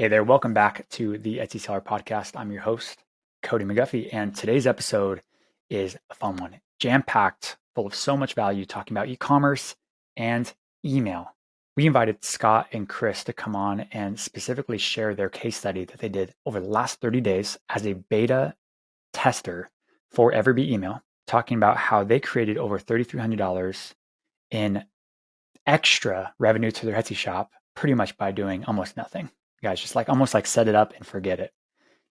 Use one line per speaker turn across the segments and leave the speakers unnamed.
Hey there, welcome back to the Etsy Seller Podcast. I'm your host, Cody McGuffie, and today's episode is a fun one, jam packed, full of so much value, talking about e commerce and email. We invited Scott and Chris to come on and specifically share their case study that they did over the last 30 days as a beta tester for Everbee email, talking about how they created over $3,300 in extra revenue to their Etsy shop pretty much by doing almost nothing guys. Just like almost like set it up and forget it.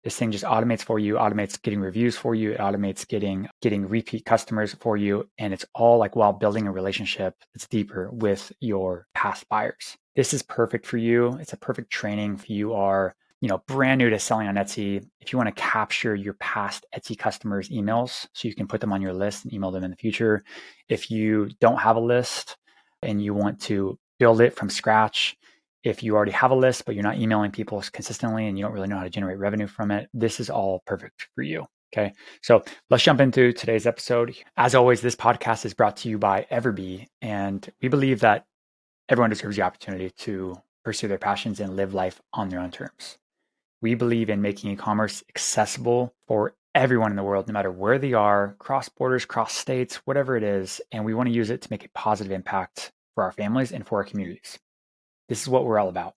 This thing just automates for you, automates getting reviews for you, it automates getting getting repeat customers for you, and it's all like while building a relationship that's deeper with your past buyers. This is perfect for you. It's a perfect training if you are you know brand new to selling on Etsy. If you want to capture your past Etsy customers' emails so you can put them on your list and email them in the future. If you don't have a list and you want to build it from scratch, if you already have a list, but you're not emailing people consistently and you don't really know how to generate revenue from it, this is all perfect for you. Okay. So let's jump into today's episode. As always, this podcast is brought to you by Everbee. And we believe that everyone deserves the opportunity to pursue their passions and live life on their own terms. We believe in making e commerce accessible for everyone in the world, no matter where they are, cross borders, cross states, whatever it is. And we want to use it to make a positive impact for our families and for our communities. This is what we're all about.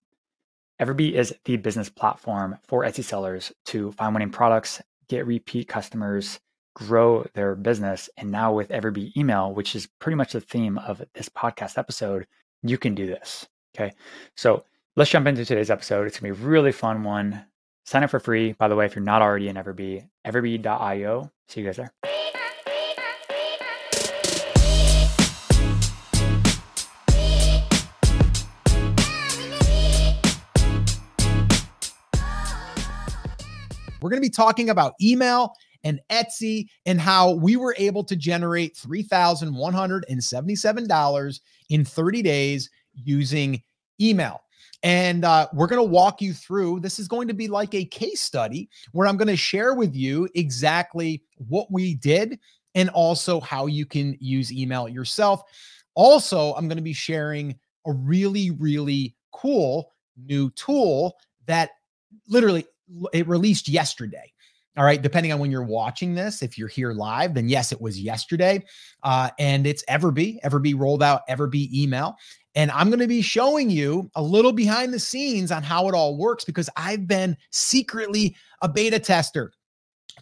Everbee is the business platform for Etsy sellers to find winning products, get repeat customers, grow their business. And now with Everbee email, which is pretty much the theme of this podcast episode, you can do this. Okay. So let's jump into today's episode. It's going to be a really fun one. Sign up for free, by the way, if you're not already in Everbee, everbee.io. See you guys there.
We're going to be talking about email and Etsy and how we were able to generate $3,177 in 30 days using email. And uh, we're going to walk you through. This is going to be like a case study where I'm going to share with you exactly what we did and also how you can use email yourself. Also, I'm going to be sharing a really, really cool new tool that literally it released yesterday. All right, depending on when you're watching this, if you're here live, then yes, it was yesterday. Uh, and it's Everbee. Everbee rolled out Everbee email. And I'm going to be showing you a little behind the scenes on how it all works because I've been secretly a beta tester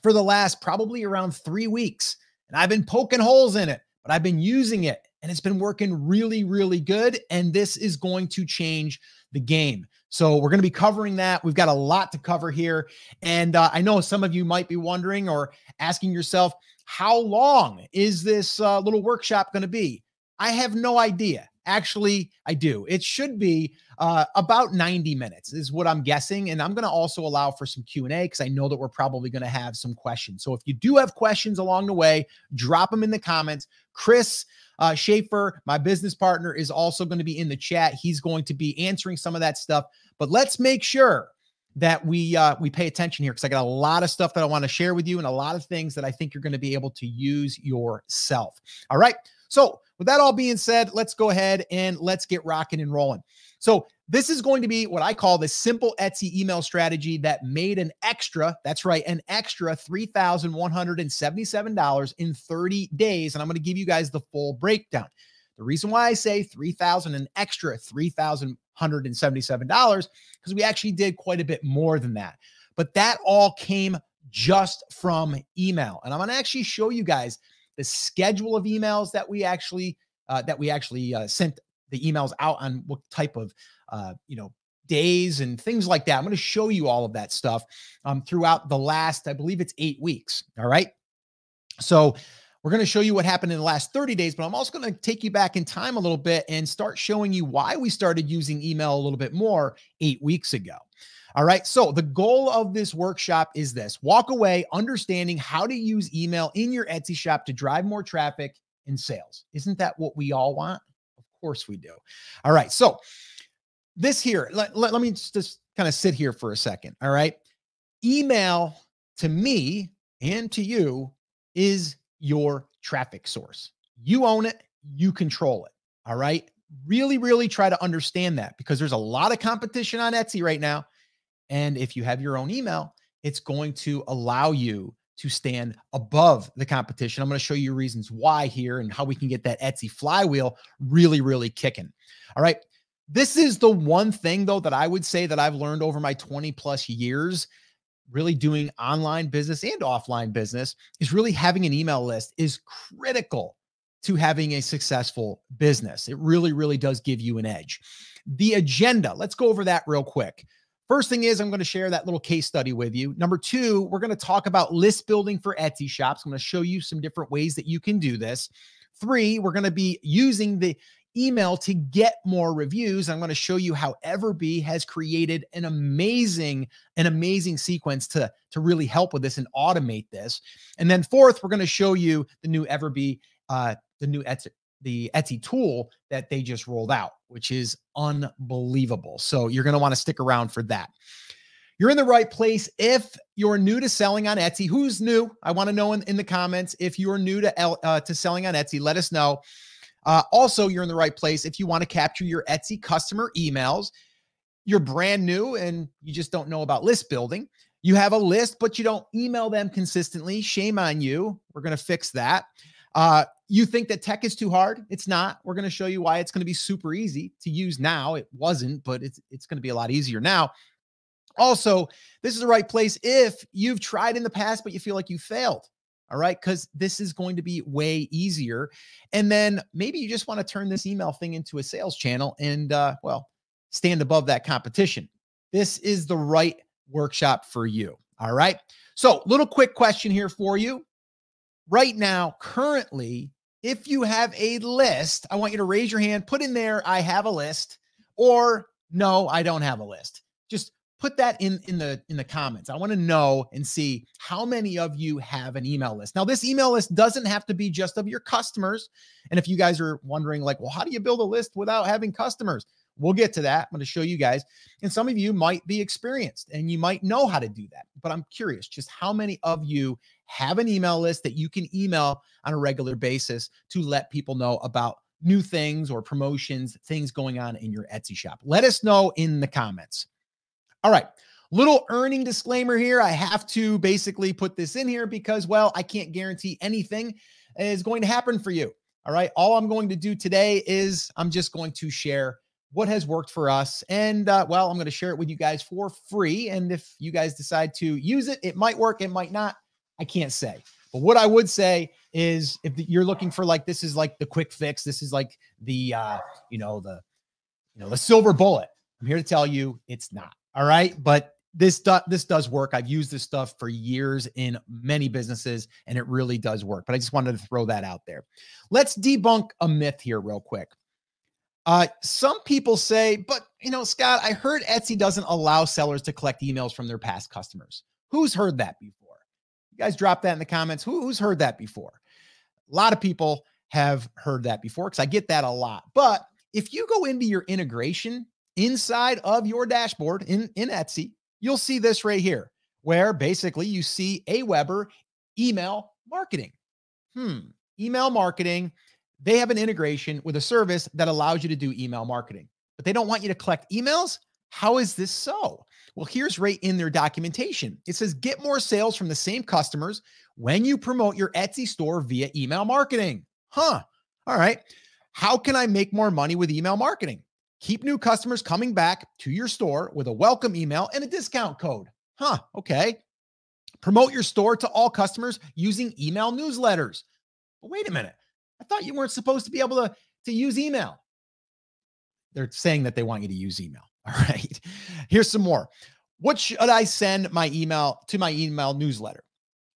for the last probably around three weeks. And I've been poking holes in it, but I've been using it and it's been working really, really good. And this is going to change the game. So we're going to be covering that. We've got a lot to cover here. And uh, I know some of you might be wondering or asking yourself, how long is this uh, little workshop going to be? I have no idea. Actually, I do. It should be uh, about 90 minutes is what I'm guessing. And I'm going to also allow for some Q&A because I know that we're probably going to have some questions. So if you do have questions along the way, drop them in the comments. Chris uh, Schaefer, my business partner, is also going to be in the chat. He's going to be answering some of that stuff. But let's make sure that we uh, we pay attention here because I got a lot of stuff that I want to share with you and a lot of things that I think you're going to be able to use yourself. All right. So with that all being said, let's go ahead and let's get rocking and rolling. So this is going to be what I call the simple Etsy email strategy that made an extra, that's right, an extra $3,177 in 30 days. And I'm going to give you guys the full breakdown. The reason why I say 3000 an extra $3,177 because we actually did quite a bit more than that. But that all came just from email. And I'm going to actually show you guys the schedule of emails that we actually uh, that we actually uh, sent the emails out on what type of uh, you know days and things like that. I'm going to show you all of that stuff um, throughout the last, I believe it's eight weeks. All right. So we're going to show you what happened in the last 30 days, but I'm also going to take you back in time a little bit and start showing you why we started using email a little bit more eight weeks ago. All right. So the goal of this workshop is this walk away understanding how to use email in your Etsy shop to drive more traffic and sales. Isn't that what we all want? Of course we do. All right. So this here, let, let, let me just kind of sit here for a second. All right. Email to me and to you is your traffic source. You own it, you control it. All right. Really, really try to understand that because there's a lot of competition on Etsy right now. And if you have your own email, it's going to allow you to stand above the competition. I'm going to show you reasons why here and how we can get that Etsy flywheel really, really kicking. All right. This is the one thing, though, that I would say that I've learned over my 20 plus years really doing online business and offline business is really having an email list is critical to having a successful business. It really, really does give you an edge. The agenda, let's go over that real quick. First thing is, I'm going to share that little case study with you. Number two, we're going to talk about list building for Etsy shops. I'm going to show you some different ways that you can do this. Three, we're going to be using the email to get more reviews. I'm going to show you how Everbee has created an amazing, an amazing sequence to, to really help with this and automate this. And then fourth, we're going to show you the new Everbee, uh, the new Etsy, the Etsy tool that they just rolled out, which is unbelievable. So you're going to want to stick around for that. You're in the right place if you're new to selling on Etsy. Who's new? I want to know in, in the comments. If you're new to uh, to selling on Etsy, let us know. Uh, also, you're in the right place if you want to capture your Etsy customer emails. You're brand new and you just don't know about list building. You have a list, but you don't email them consistently. Shame on you. We're going to fix that. Uh, you think that tech is too hard? It's not. We're going to show you why it's going to be super easy to use now. It wasn't, but it's it's going to be a lot easier now. Also, this is the right place if you've tried in the past, but you feel like you failed. All right. Because this is going to be way easier. And then maybe you just want to turn this email thing into a sales channel and, uh, well, stand above that competition. This is the right workshop for you. All right. So, little quick question here for you. Right now, currently, if you have a list, I want you to raise your hand, put in there, I have a list, or no, I don't have a list. Just put that in in the in the comments. I want to know and see how many of you have an email list. Now, this email list doesn't have to be just of your customers. And if you guys are wondering, like, well, how do you build a list without having customers? We'll get to that. I'm going to show you guys. And some of you might be experienced and you might know how to do that. But I'm curious just how many of you have an email list that you can email on a regular basis to let people know about new things or promotions, things going on in your Etsy shop. Let us know in the comments. All right. Little earning disclaimer here. I have to basically put this in here because, well, I can't guarantee anything is going to happen for you. All right. All I'm going to do today is I'm just going to share what has worked for us. And, uh, well, I'm going to share it with you guys for free. And if you guys decide to use it, it might work, it might not. I can't say. But what I would say is if you're looking for like, this is like the quick fix, this is like the, uh, you know, the, you know, the silver bullet. I'm here to tell you it's not. All right. But this do, this does work. I've used this stuff for years in many businesses and it really does work. But I just wanted to throw that out there. Let's debunk a myth here real quick. Uh, some people say, but you know, Scott, I heard Etsy doesn't allow sellers to collect emails from their past customers. Who's heard that before? You guys drop that in the comments. Who, who's heard that before? A lot of people have heard that before because I get that a lot. But if you go into your integration inside of your dashboard in, in Etsy, you'll see this right here, where basically you see Aweber email marketing. Hmm, email marketing. They have an integration with a service that allows you to do email marketing, but they don't want you to collect emails. How is this so? Well, here's right in their documentation. It says get more sales from the same customers when you promote your Etsy store via email marketing. Huh. All right. How can I make more money with email marketing? Keep new customers coming back to your store with a welcome email and a discount code. Huh, okay. Promote your store to all customers using email newsletters. But wait a minute. I thought you weren't supposed to be able to, to use email. They're saying that they want you to use email. All right. Here's some more. What should I send my email to my email newsletter?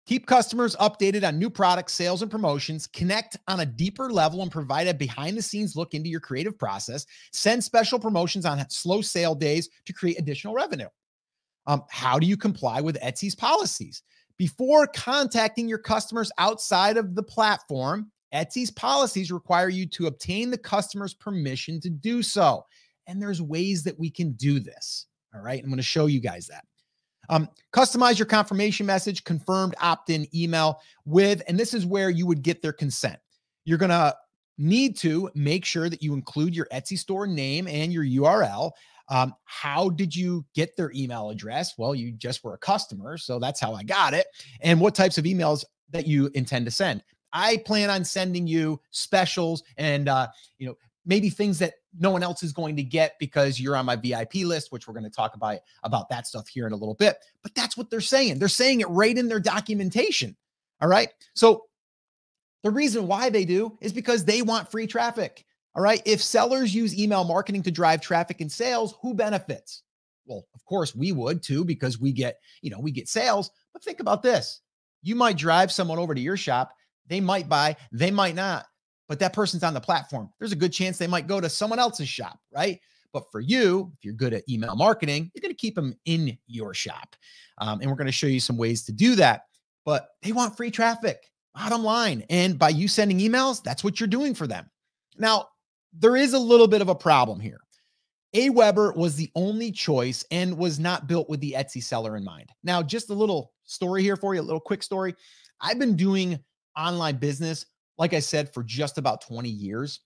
Keep customers updated on new products, sales, and promotions. Connect on a deeper level and provide a behind the scenes look into your creative process. Send special promotions on slow sale days to create additional revenue. Um, how do you comply with Etsy's policies? Before contacting your customers outside of the platform, Etsy's policies require you to obtain the customer's permission to do so. And there's ways that we can do this. All right. I'm going to show you guys that. Um, customize your confirmation message, confirmed opt in email with, and this is where you would get their consent. You're going to need to make sure that you include your Etsy store name and your URL. Um, how did you get their email address? Well, you just were a customer, so that's how I got it. And what types of emails that you intend to send? I plan on sending you specials and uh, you know maybe things that no one else is going to get because you're on my VIP list, which we're going to talk about about that stuff here in a little bit. But that's what they're saying. They're saying it right in their documentation. All right. So the reason why they do is because they want free traffic. All right. If sellers use email marketing to drive traffic and sales, who benefits? Well, of course we would too, because we get, you know, we get sales. But think about this. You might drive someone over to your shop. They might buy, they might not but that person's on the platform. There's a good chance they might go to someone else's shop, right? But for you, if you're good at email marketing, you're going to keep them in your shop. Um, and we're going to show you some ways to do that. But they want free traffic, bottom line. And by you sending emails, that's what you're doing for them. Now, there is a little bit of a problem here. Aweber was the only choice and was not built with the Etsy seller in mind. Now, just a little story here for you, a little quick story. I've been doing online business like I said, for just about 20 years.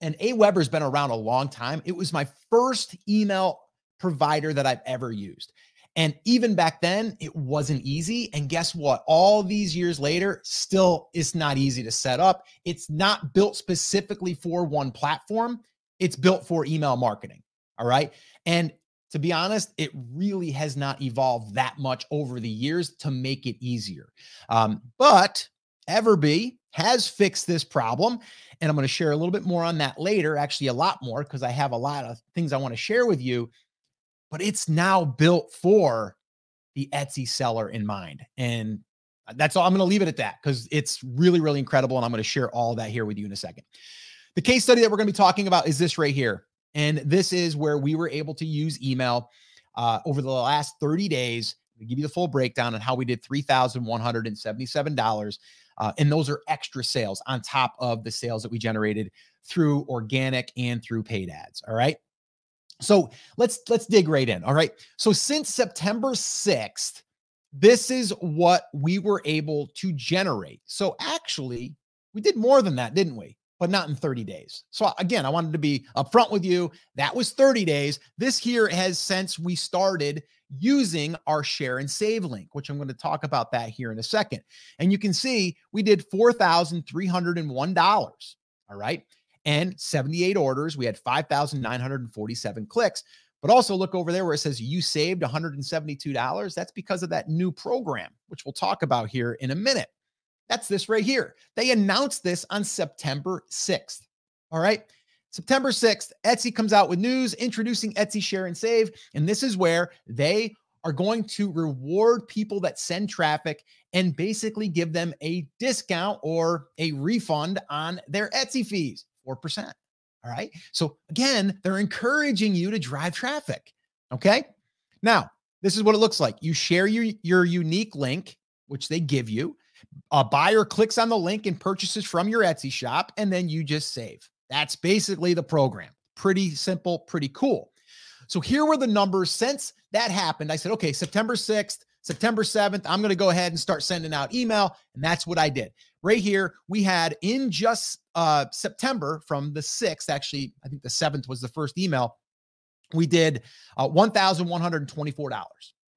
And Aweber's been around a long time. It was my first email provider that I've ever used. And even back then, it wasn't easy. And guess what? All these years later, still it's not easy to set up. It's not built specifically for one platform, it's built for email marketing. All right. And to be honest, it really has not evolved that much over the years to make it easier. Um, but Everbee has fixed this problem. And I'm going to share a little bit more on that later, actually, a lot more, because I have a lot of things I want to share with you. But it's now built for the Etsy seller in mind. And that's all I'm going to leave it at that because it's really, really incredible. And I'm going to share all that here with you in a second. The case study that we're going to be talking about is this right here. And this is where we were able to use email uh, over the last 30 days. We give you the full breakdown on how we did $3,177 uh, and those are extra sales on top of the sales that we generated through organic and through paid ads. All right. So let's let's dig right in. All right. So since September 6th, this is what we were able to generate. So actually, we did more than that, didn't we? But not in 30 days. So again, I wanted to be upfront with you. That was 30 days. This here has since we started using our share and save link, which I'm going to talk about that here in a second. And you can see we did $4,301. All right. And 78 orders. We had 5,947 clicks. But also look over there where it says you saved $172. That's because of that new program, which we'll talk about here in a minute. That's this right here. They announced this on September 6th. All right. September 6th, Etsy comes out with news introducing Etsy Share and Save. And this is where they are going to reward people that send traffic and basically give them a discount or a refund on their Etsy fees, 4%. All right. So again, they're encouraging you to drive traffic. Okay. Now, this is what it looks like. You share your, your unique link, which they give you. A buyer clicks on the link and purchases from your Etsy shop, and then you just save. That's basically the program. Pretty simple, pretty cool. So here were the numbers since that happened. I said, okay, September 6th, September 7th, I'm going to go ahead and start sending out email. And that's what I did. Right here, we had in just uh, September from the 6th, actually, I think the 7th was the first email, we did uh, $1,124.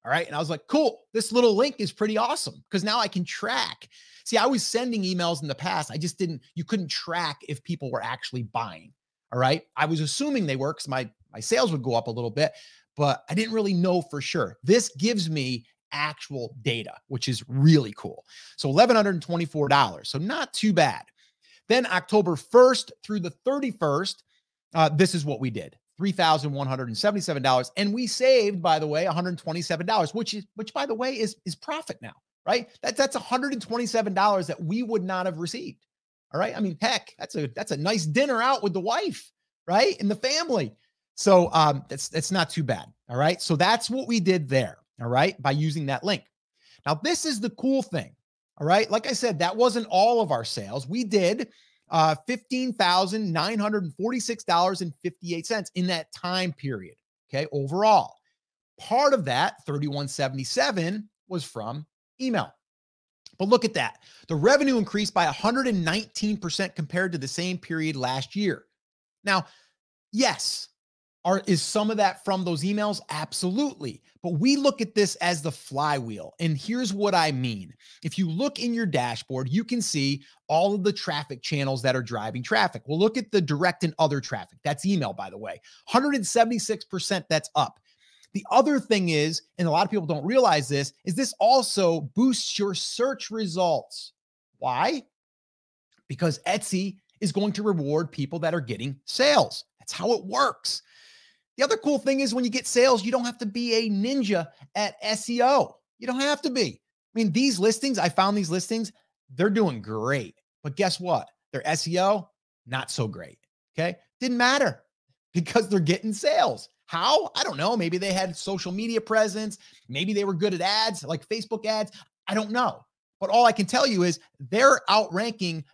All right. And I was like, cool, this little link is pretty awesome because now I can track. See, I was sending emails in the past. I just didn't, you couldn't track if people were actually buying. All right. I was assuming they were because my, my sales would go up a little bit, but I didn't really know for sure. This gives me actual data, which is really cool. So $1,124. So not too bad. Then October 1st through the 31st, uh, this is what we did. $3,177. And we saved, by the way, $127, which is, which by the way, is, is profit now, right? That, that's $127 that we would not have received. All right. I mean, heck, that's a, that's a nice dinner out with the wife, right? And the family. So um, that's, that's not too bad. All right. So that's what we did there. All right. By using that link. Now, this is the cool thing. All right. Like I said, that wasn't all of our sales. We did uh, $15,946.58 in that time period. Okay. Overall, part of that 3177 was from email. But look at that. The revenue increased by 119% compared to the same period last year. Now, yes, Are is some of that from those emails? Absolutely. But we look at this as the flywheel. And here's what I mean. If you look in your dashboard, you can see all of the traffic channels that are driving traffic. Well, look at the direct and other traffic. That's email, by the way. 176% that's up. The other thing is, and a lot of people don't realize this, is this also boosts your search results. Why? Because Etsy is going to reward people that are getting sales. That's how it works. The other cool thing is when you get sales, you don't have to be a ninja at SEO. You don't have to be. I mean, these listings, I found these listings, they're doing great. But guess what? Their SEO, not so great. Okay. Didn't matter because they're getting sales. How? I don't know. Maybe they had social media presence. Maybe they were good at ads, like Facebook ads. I don't know. But all I can tell you is they're outranking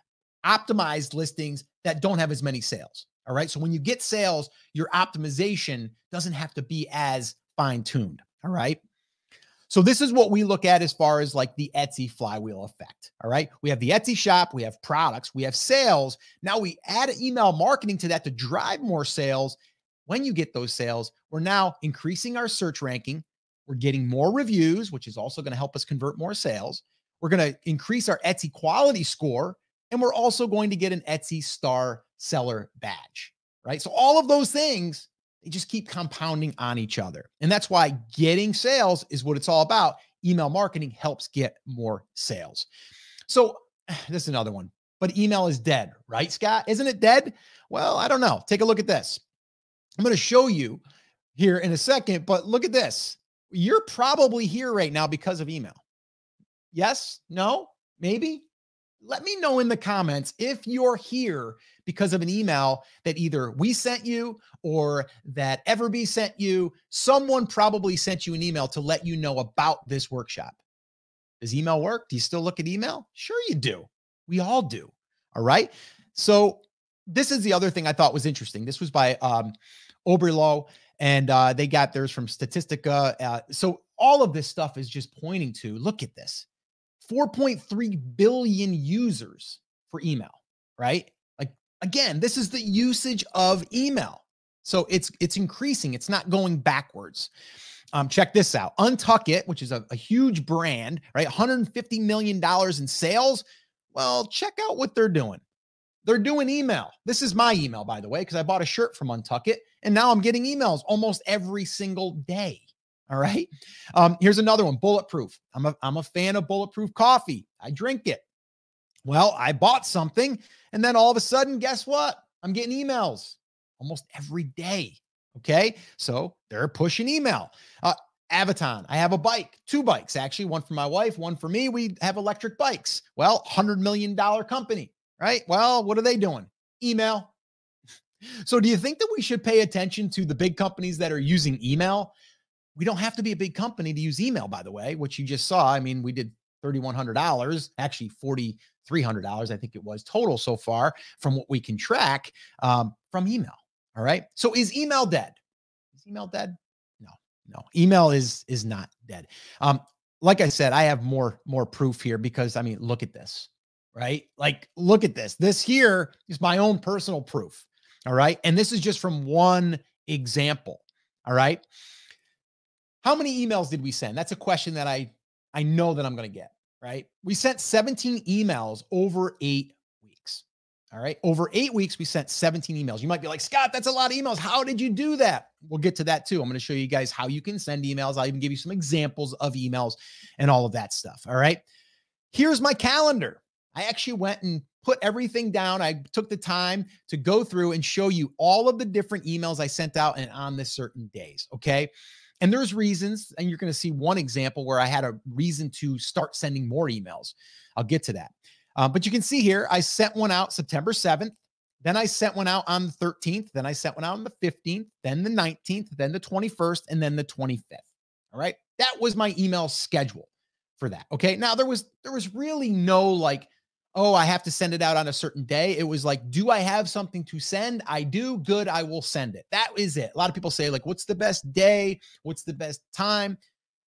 optimized listings that don't have as many sales. All right. So when you get sales, your optimization doesn't have to be as fine tuned. All right. So this is what we look at as far as like the Etsy flywheel effect. All right. We have the Etsy shop, we have products, we have sales. Now we add email marketing to that to drive more sales. When you get those sales, we're now increasing our search ranking. We're getting more reviews, which is also going to help us convert more sales. We're going to increase our Etsy quality score, and we're also going to get an Etsy star seller badge, right? So all of those things, they just keep compounding on each other. And that's why getting sales is what it's all about. Email marketing helps get more sales. So this is another one, but email is dead, right, Scott? Isn't it dead? Well, I don't know. Take a look at this. I'm going to show you here in a second, but look at this. You're probably here right now because of email. Yes? No? Maybe? Let me know in the comments if you're here because of an email that either we sent you or that Everbee sent you. Someone probably sent you an email to let you know about this workshop. Does email work? Do you still look at email? Sure, you do. We all do. All right. So, this is the other thing I thought was interesting. This was by um, Oberlo, and uh, they got theirs from Statistica. Uh, so all of this stuff is just pointing to look at this 4.3 billion users for email, right? Again, this is the usage of email. So it's it's increasing, it's not going backwards. Um, check this out. Untuckit, which is a, a huge brand, right? 150 million dollars in sales. Well, check out what they're doing. They're doing email. This is my email, by the way, because I bought a shirt from Untuckit, and now I'm getting emails almost every single day. All right. Um, here's another one Bulletproof. I'm a, I'm a fan of Bulletproof coffee. I drink it. Well, I bought something, and then all of a sudden, guess what? I'm getting emails almost every day. Okay. So they're pushing email. Uh, Aventon. I have a bike, two bikes actually, one for my wife, one for me. We have electric bikes. Well, $100 million company right? Well, what are they doing? Email. So, do you think that we should pay attention to the big companies that are using email? We don't have to be a big company to use email, by the way, which you just saw. I mean, we did $3,100, actually $4,300, I think it was total so far from what we can track um, from email. All right. So, is email dead? Is email dead? No, no. Email is is not dead. Um, like I said, I have more more proof here because I mean, look at this right? Like, look at this. This here is my own personal proof. All right. And this is just from one example. All right. How many emails did we send? That's a question that I I know that I'm going to get, right? We sent 17 emails over 8 weeks. All right? Over 8 weeks we sent 17 emails. You might be like, "Scott, that's a lot of emails. How did you do that?" We'll get to that too. I'm going to show you guys how you can send emails. I'll even give you some examples of emails and all of that stuff, all right? Here's my calendar. I actually went and put everything down. I took the time to go through and show you all of the different emails I sent out and on the certain days. Okay. And there's reasons, and you're going to see one example where I had a reason to start sending more emails. I'll get to that. Uh, but you can see here, I sent one out September 7th. Then I sent one out on the 13th. Then I sent one out on the 15th, then the 19th, then the 21st, and then the 25th. All right. That was my email schedule for that. Okay. Now there was there was really no like oh, I have to send it out on a certain day. It was like, do I have something to send? I do. Good. I will send it. That is it. A lot of people say, like, what's the best day? What's the best time?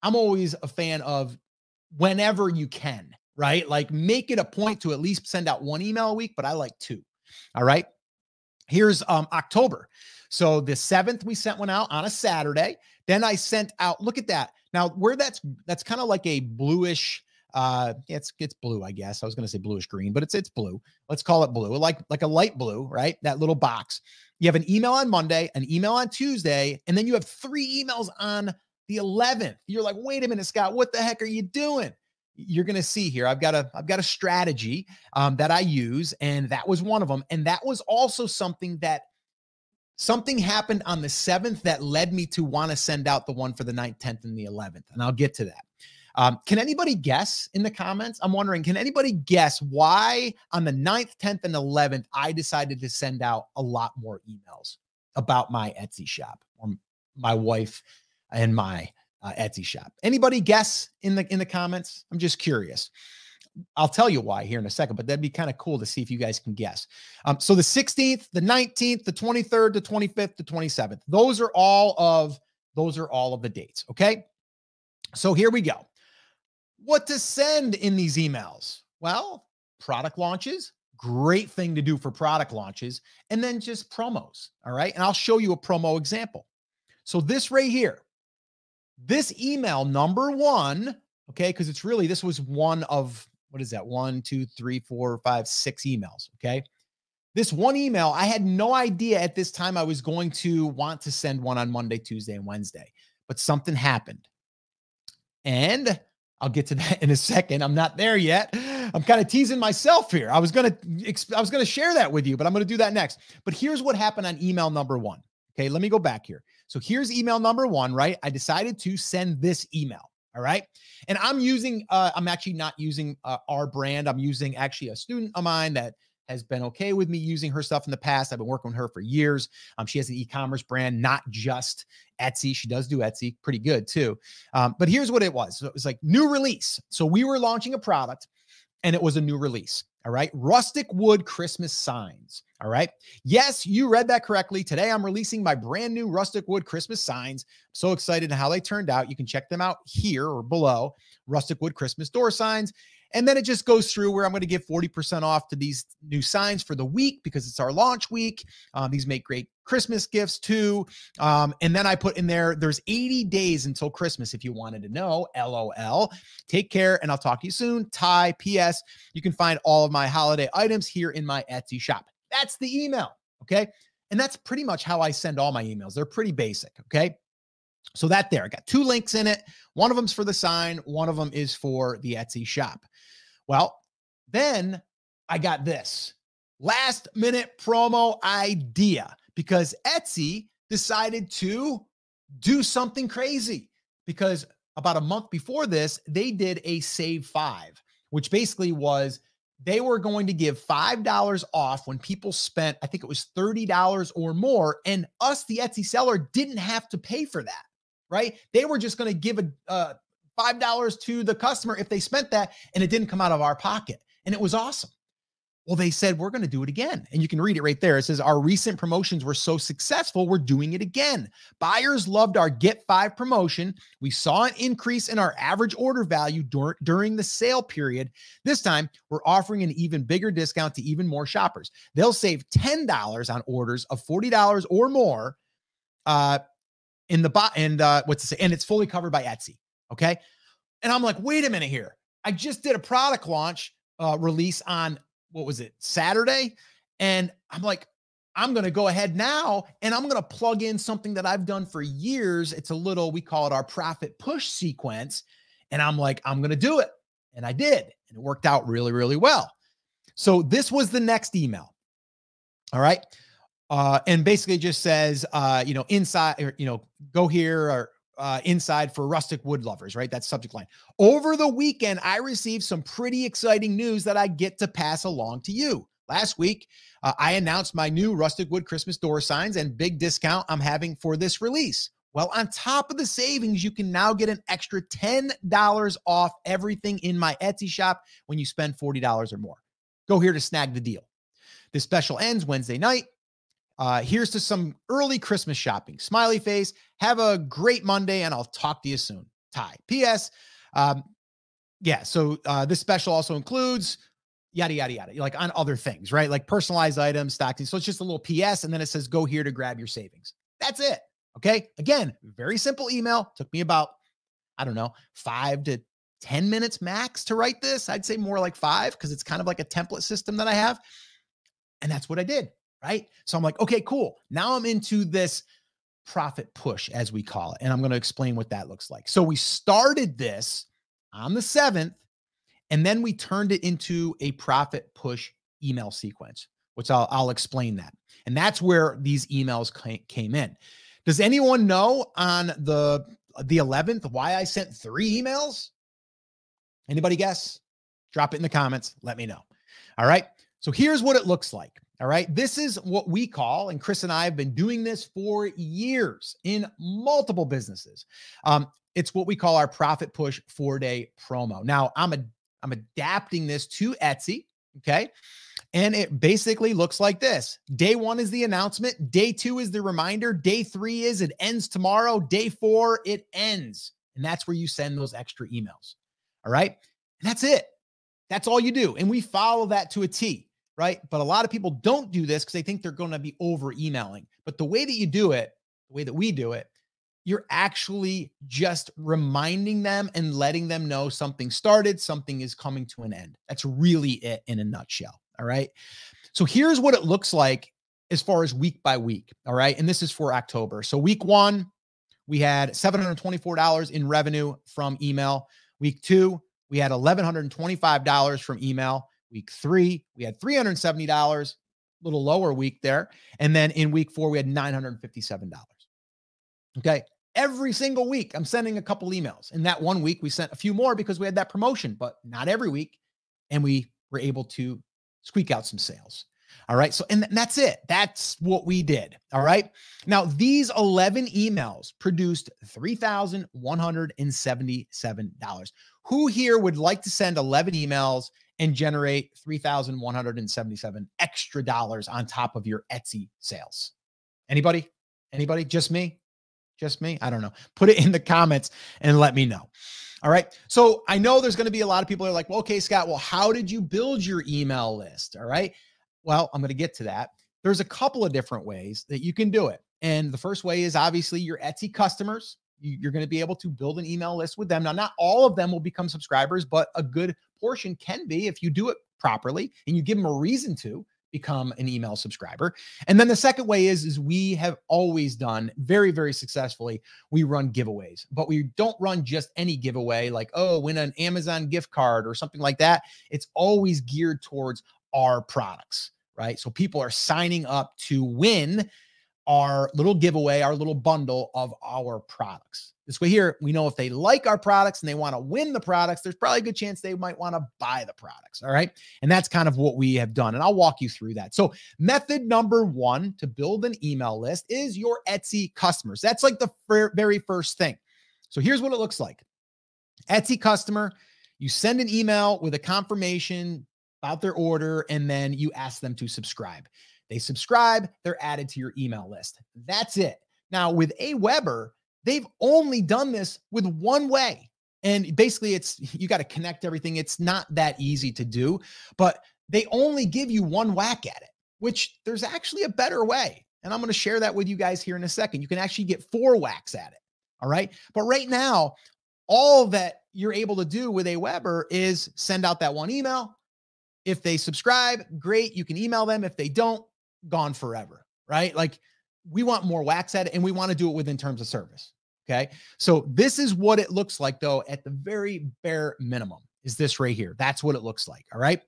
I'm always a fan of whenever you can, right? Like, make it a point to at least send out one email a week, but I like two. All right. Here's um, October. So the seventh, we sent one out on a Saturday. Then I sent out, look at that. Now, where that's that's kind of like a bluish, uh, it's it's blue, I guess. I was gonna say bluish green, but it's it's blue. Let's call it blue, like like a light blue, right? That little box. You have an email on Monday, an email on Tuesday, and then you have three emails on the 11th. You're like, wait a minute, Scott, what the heck are you doing? You're gonna see here. I've got a I've got a strategy um, that I use, and that was one of them. And that was also something that something happened on the 7th that led me to want to send out the one for the 9th, 10th, and the 11th. And I'll get to that. Um, can anybody guess in the comments? I'm wondering, can anybody guess why on the 9th, 10th, and 11th, I decided to send out a lot more emails about my Etsy shop or my wife and my uh, Etsy shop? Anybody guess in the in the comments? I'm just curious. I'll tell you why here in a second, but that'd be kind of cool to see if you guys can guess. Um, so the 16th, the 19th, the 23rd, the 25th, the 27th. Those are all of those are all of the dates. Okay. So here we go. What to send in these emails? Well, product launches, great thing to do for product launches, and then just promos. All right. And I'll show you a promo example. So this right here, this email number one, okay, because it's really this was one of what is that? One, two, three, four, five, six emails. Okay. This one email, I had no idea at this time I was going to want to send one on Monday, Tuesday, and Wednesday, but something happened. And I'll get to that in a second. I'm not there yet. I'm kind of teasing myself here. I was to I was to share that with you, but I'm to do that next. But here's what happened on email number 1. Okay, let me go back here. So here's email number 1, right? I decided to send this email. All right. And I'm using, uh, I'm actually not using uh, our brand. I'm using actually a student of mine that has been okay with me using her stuff in the past. I've been working with her for years. Um, she has an e-commerce brand, not just Etsy. She does do Etsy pretty good too. Um, but here's what it was. So it was like new release. So we were launching a product and it was a new release. All right. Rustic wood Christmas signs. All right. Yes, you read that correctly. Today I'm releasing my brand new rustic wood Christmas signs. I'm so excited how they turned out. You can check them out here or below. Rustic wood Christmas door signs. And then it just goes through where I'm going to give 40% off to these new signs for the week because it's our launch week. Um, these make great Christmas gifts too. Um, and then I put in there, there's 80 days until Christmas if you wanted to know. LOL. Take care and I'll talk to you soon. Ty, P.S. You can find all of my holiday items here in my Etsy shop. That's the email. Okay. And that's pretty much how I send all my emails. They're pretty basic. Okay. So that there, I got two links in it. One of them's for the sign, one of them is for the Etsy shop. Well, then I got this last minute promo idea because Etsy decided to do something crazy because about a month before this, they did a save five, which basically was they were going to give $5 off when people spent, I think it was $30 or more. And us, the Etsy seller, didn't have to pay for that, right? They were just going to give a, uh, $5 to the customer if they spent that and it didn't come out of our pocket. And it was awesome. Well, they said, we're going to do it again. And you can read it right there. It says, Our recent promotions were so successful, we're doing it again. Buyers loved our Get Five promotion. We saw an increase in our average order value dur- during the sale period. This time, we're offering an even bigger discount to even more shoppers. They'll save $10 on orders of $40 or more. Uh, in the bot and uh what's to say and it's fully covered by Etsy okay and I'm like wait a minute here I just did a product launch uh release on what was it, Saturday? And I'm like, I'm going to go ahead now and I'm going to plug in something that I've done for years. It's a little, we call it our profit push sequence. And I'm like, I'm going to do it. And I did. And it worked out really, really well. So this was the next email. All right. Uh, and basically just says, uh, you know, inside or, you know, go here or uh, inside for rustic wood lovers, right? That's subject line. Over the weekend, I received some pretty exciting news that I get to pass along to you. Last week, uh, I announced my new rustic wood Christmas door signs and big discount I'm having for this release. Well, on top of the savings, you can now get an extra $10 off everything in my Etsy shop when you spend $40 or more. Go here to snag the deal. This special ends Wednesday night. Uh, here's to some early Christmas shopping. Smiley face. Have a great Monday, and I'll talk to you soon. Ty. P.S. Um, yeah, so uh, this special also includes, yada, yada, yada, like on other things, right? Like personalized items, stocking. So it's just a little PS and then it says, go here to grab your savings. That's it. Okay. Again, very simple email. Took me about, I don't know, five to 10 minutes max to write this. I'd say more like five because it's kind of like a template system that I have. And that's what I did. Right. So I'm like, okay, cool. Now I'm into this profit push, as we call it. And I'm going to explain what that looks like. So we started this on the 7th, and then we turned it into a profit push email sequence, which I'll, I'll explain that. And that's where these emails came in. Does anyone know on the the 11th why I sent three emails? Anybody guess? Drop it in the comments. Let me know. All right. So here's what it looks like. All right. This is what we call, and Chris and I have been doing this for years in multiple businesses. Um, it's what we call our profit push four day promo. Now I'm a I'm adapting this to Etsy. Okay. And it basically looks like this day one is the announcement, day two is the reminder, day three is it ends tomorrow, day four, it ends. And that's where you send those extra emails. All right. And that's it. That's all you do. And we follow that to a T, right? But a lot of people don't do this because they think they're going to be over emailing. But the way that you do it, the way that we do it, you're actually just reminding them and letting them know something started, something is coming to an end. That's really it in a nutshell. All right. So here's what it looks like as far as week by week. All right. And this is for October. So week one, we had $724 in revenue from email. Week two, we had $1,125 from email. Week three, we had $370, a little lower week there. And then in week four, we had $957. Okay. Every single week, I'm sending a couple emails. In that one week, we sent a few more because we had that promotion, but not every week. And we were able to squeak out some sales. All right. So, and that's it. That's what we did. All right. Now, these 11 emails produced $3,177. Who here would like to send 11 emails and generate 3,177 extra dollars on top of your Etsy sales? Anybody? Anybody? Just me? Just me? I don't know. Put it in the comments and let me know. All right. So I know there's going to be a lot of people are like, well, okay, Scott, well, how did you build your email list? All right. Well, I'm going to get to that. There's a couple of different ways that you can do it. And the first way is obviously your Etsy customers. You're going to be able to build an email list with them. Now, not all of them will become subscribers, but a good portion can be if you do it properly and you give them a reason to become an email subscriber. And then the second way is is we have always done very very successfully. We run giveaways, but we don't run just any giveaway like oh, win an Amazon gift card or something like that. It's always geared towards our products right? So people are signing up to win our little giveaway, our little bundle of our products. This way, here we know if they like our products and they want to win the products, there's probably a good chance they might want to buy the products. All right. And that's kind of what we have done. And I'll walk you through that. So, method number one to build an email list is your Etsy customers. That's like the very first thing. So, here's what it looks like Etsy customer, you send an email with a confirmation about their order, and then you ask them to subscribe. They subscribe, they're added to your email list. That's it. Now, with Aweber, they've only done this with one way. And basically, it's you got to connect everything. It's not that easy to do, but they only give you one whack at it, which there's actually a better way. And I'm going to share that with you guys here in a second. You can actually get four whacks at it. All right. But right now, all that you're able to do with Aweber is send out that one email, if they subscribe, great. You can email them. If they don't, gone forever, right? Like we want more whacks at it and we want to do it within terms of service. Okay. So this is what it looks like, though, at the very bare minimum, is this right here. That's what it looks like. All right.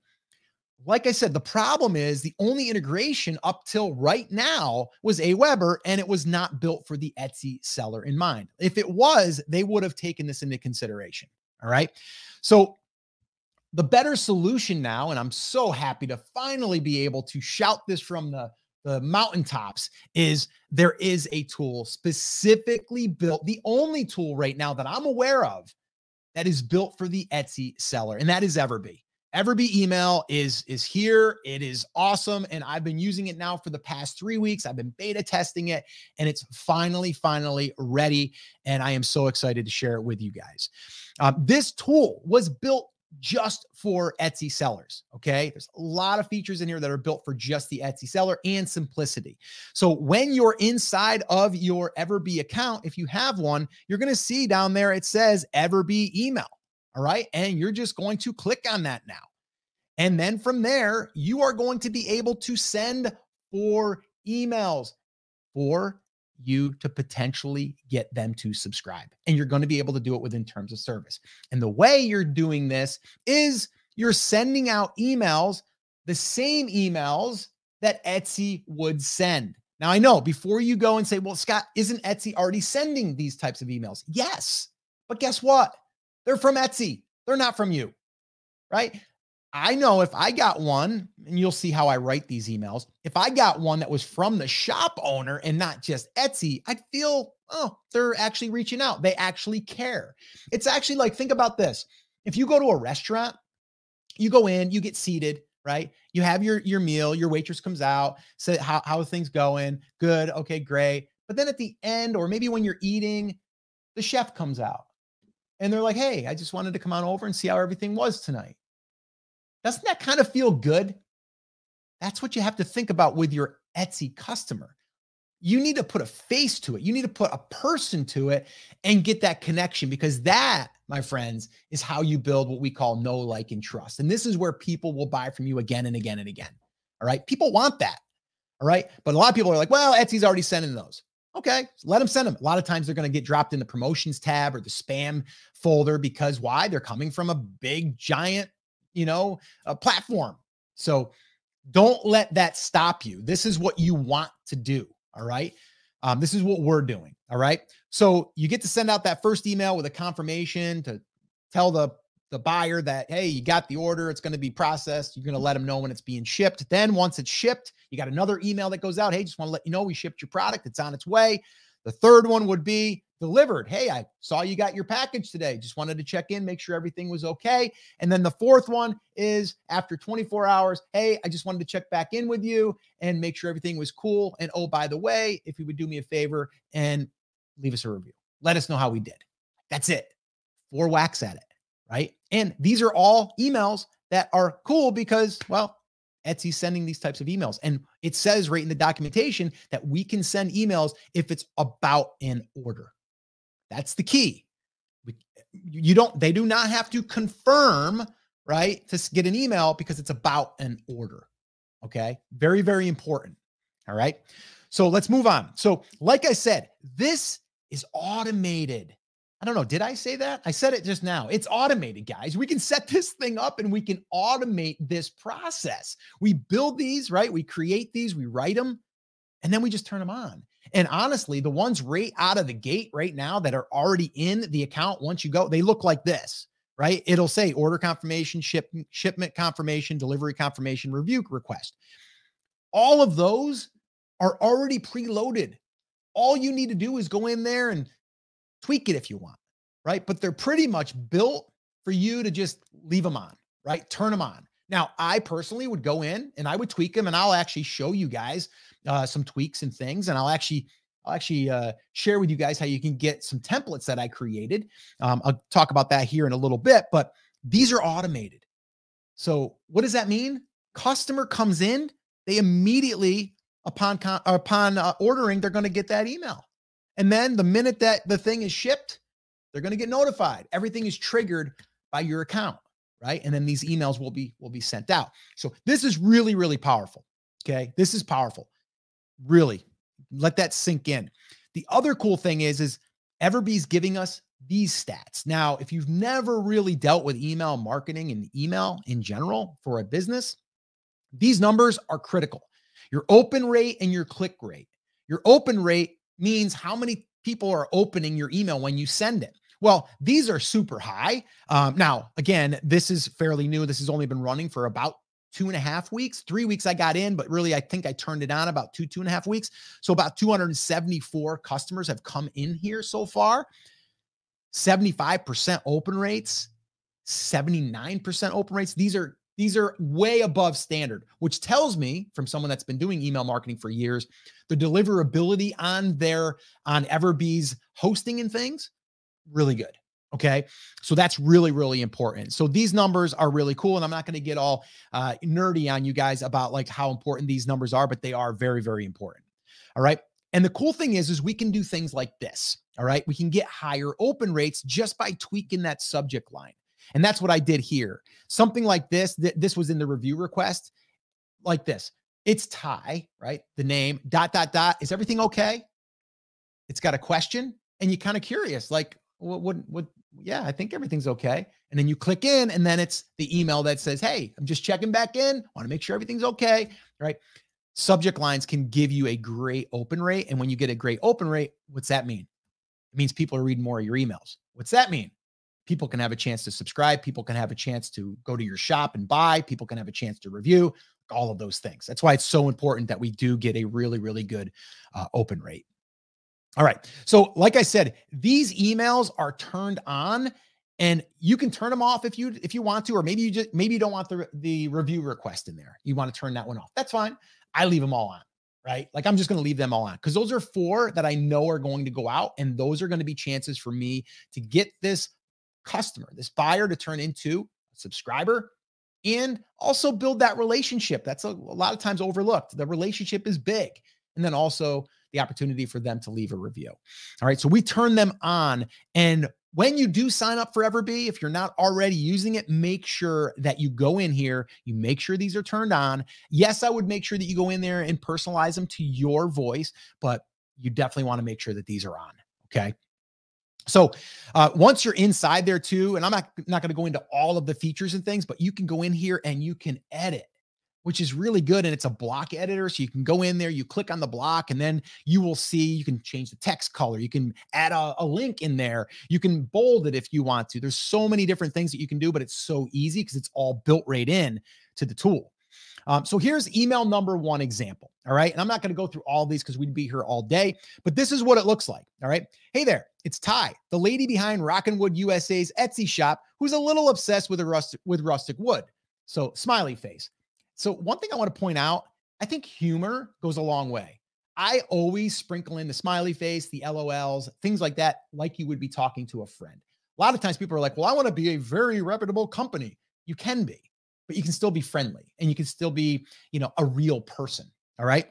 Like I said, the problem is the only integration up till right now was Aweber, and it was not built for the Etsy seller in mind. If it was, they would have taken this into consideration. All right. So the better solution now, and I'm so happy to finally be able to shout this from the, the mountaintops, is there is a tool specifically built, the only tool right now that I'm aware of that is built for the Etsy seller, and that is Everbee. Everbee email is is here. It is awesome, and I've been using it now for the past three weeks. I've been beta testing it, and it's finally, finally ready. And I am so excited to share it with you guys. Um, this tool was built just for Etsy sellers. Okay. There's a lot of features in here that are built for just the Etsy seller and simplicity. So when you're inside of your Everbee account, if you have one, you're going to see down there it says Everbee email. All right. And you're just going to click on that now. And then from there, you are going to be able to send four emails for you to potentially get them to subscribe. And you're going to be able to do it within terms of service. And the way you're doing this is you're sending out emails, the same emails that Etsy would send. Now, I know before you go and say, well, Scott, isn't Etsy already sending these types of emails? Yes. But guess what? They're from Etsy, they're not from you, right? I know if I got one, and you'll see how I write these emails. If I got one that was from the shop owner and not just Etsy, I'd feel, oh, they're actually reaching out. They actually care. It's actually like, think about this. If you go to a restaurant, you go in, you get seated, right? You have your your meal, your waitress comes out, say how how things going? Good, okay, great. But then at the end, or maybe when you're eating, the chef comes out and they're like, hey, I just wanted to come on over and see how everything was tonight. Doesn't that kind of feel good? That's what you have to think about with your Etsy customer. You need to put a face to it. You need to put a person to it and get that connection because that, my friends, is how you build what we call know, like, and trust. And this is where people will buy from you again and again and again. All right. People want that. All right. But a lot of people are like, well, Etsy's already sending those. Okay, let them send them. A lot of times they're going to get dropped in the promotions tab or the spam folder because why? They're coming from a big, giant you know, a platform. So don't let that stop you. This is what you want to do. All right. Um, this is what we're doing. All right. So you get to send out that first email with a confirmation to tell the the buyer that hey you got the order it's going to be processed you're going to let them know when it's being shipped then once it's shipped you got another email that goes out hey just want to let you know we shipped your product it's on its way the third one would be delivered. Hey, I saw you got your package today. Just wanted to check in, make sure everything was okay. And then the fourth one is after 24 hours. Hey, I just wanted to check back in with you and make sure everything was cool. And oh, by the way, if you would do me a favor and leave us a review, let us know how we did. That's it. Four whacks at it. Right. And these are all emails that are cool because, well, Etsy sending these types of emails. And it says right in the documentation that we can send emails if it's about an order. That's the key. You don't, they do not have to confirm, right, to get an email because it's about an order. Okay. Very, very important. All right. So let's move on. So, like I said, this is automated. I don't know. Did I say that? I said it just now. It's automated, guys. We can set this thing up and we can automate this process. We build these, right? We create these, we write them, and then we just turn them on. And honestly, the ones right out of the gate right now that are already in the account once you go, they look like this, right? It'll say order confirmation, ship, shipment confirmation, delivery confirmation, review request. All of those are already preloaded. All you need to do is go in there and tweak it if you want, right? But they're pretty much built for you to just leave them on, right? Turn them on. Now, I personally would go in and I would tweak them and I'll actually show you guys uh, some tweaks and things. And I'll actually I'll actually uh, share with you guys how you can get some templates that I created. Um, I'll talk about that here in a little bit, but these are automated. So what does that mean? Customer comes in, they immediately upon upon uh, ordering, they're going to get that email, and then the minute that the thing is shipped, they're going to get notified. Everything is triggered by your account, right? And then these emails will be will be sent out. So this is really really powerful. Okay, this is powerful. Really let that sink in. The other cool thing is, is Everbee's giving us these stats. Now, if you've never really dealt with email marketing and email in general for a business, these numbers are critical. Your open rate and your click rate. Your open rate means how many people are opening your email when you send it. Well, these are super high. Um, now, again, this is fairly new. This has only been running for about two and a half weeks. Three weeks I got in, but really I think I turned it on about two, two and a half weeks. So about 274 customers have come in here so far. 75% open rates, 79% open rates. These are these are way above standard, which tells me from someone that's been doing email marketing for years, the deliverability on their on Everbee's hosting and things, really good. Okay. So that's really, really important. So these numbers are really cool. And I'm not going to get all uh, nerdy on you guys about like how important these numbers are, but they are very, very important. All right. And the cool thing is, is we can do things like this. All right. We can get higher open rates just by tweaking that subject line. And that's what I did here. Something like this, th- this was in the review request, like this. It's Ty, right? The name, dot, dot, dot. Is everything okay? It's got a question. And you're kind of curious, like, what, what, what, yeah, I think everything's okay. And then you click in, and then it's the email that says, Hey, I'm just checking back in. Want to make sure everything's okay. Right. Subject lines can give you a great open rate. And when you get a great open rate, what's that mean? It means people are reading more of your emails. What's that mean? People can have a chance to subscribe. People can have a chance to go to your shop and buy. People can have a chance to review all of those things. That's why it's so important that we do get a really, really good uh, open rate. All right. So, like I said, these emails are turned on and you can turn them off if you if you want to or maybe you just maybe you don't want the the review request in there. You want to turn that one off. That's fine. I leave them all on, right? Like I'm just going to leave them all on cuz those are four that I know are going to go out and those are going to be chances for me to get this customer, this buyer to turn into a subscriber and also build that relationship. That's a, a lot of times overlooked. The relationship is big. And then also the opportunity for them to leave a review. All right. So we turn them on. And when you do sign up for Everbee, if you're not already using it, make sure that you go in here, you make sure these are turned on. Yes, I would make sure that you go in there and personalize them to your voice, but you definitely want to make sure that these are on. Okay. So uh, once you're inside there too, and I'm not, not going to go into all of the features and things, but you can go in here and you can edit which is really good. And it's a block editor. So you can go in there, you click on the block, and then you will see you can change the text color. You can add a, a, link in there. You can bold it if you want to. There's so many different things that you can do, but it's so easy because it's all built right in to the tool. Um, so here's email number one example. All right. And I'm not going to go through all these because we'd be here all day, but this is what it looks like. All right. Hey there, it's Ty, the lady behind Rockin' Wood USA's Etsy shop, who's a little obsessed with a rust with rustic wood. So smiley face. So, one thing I want to point out I think humor goes a long way. I always sprinkle in the smiley face, the LOLs, things like that, like you would be talking to a friend. A lot of times people are like, well, I want to be a very reputable company. You can be, but you can still be friendly and you can still be, you know, a real person. All right.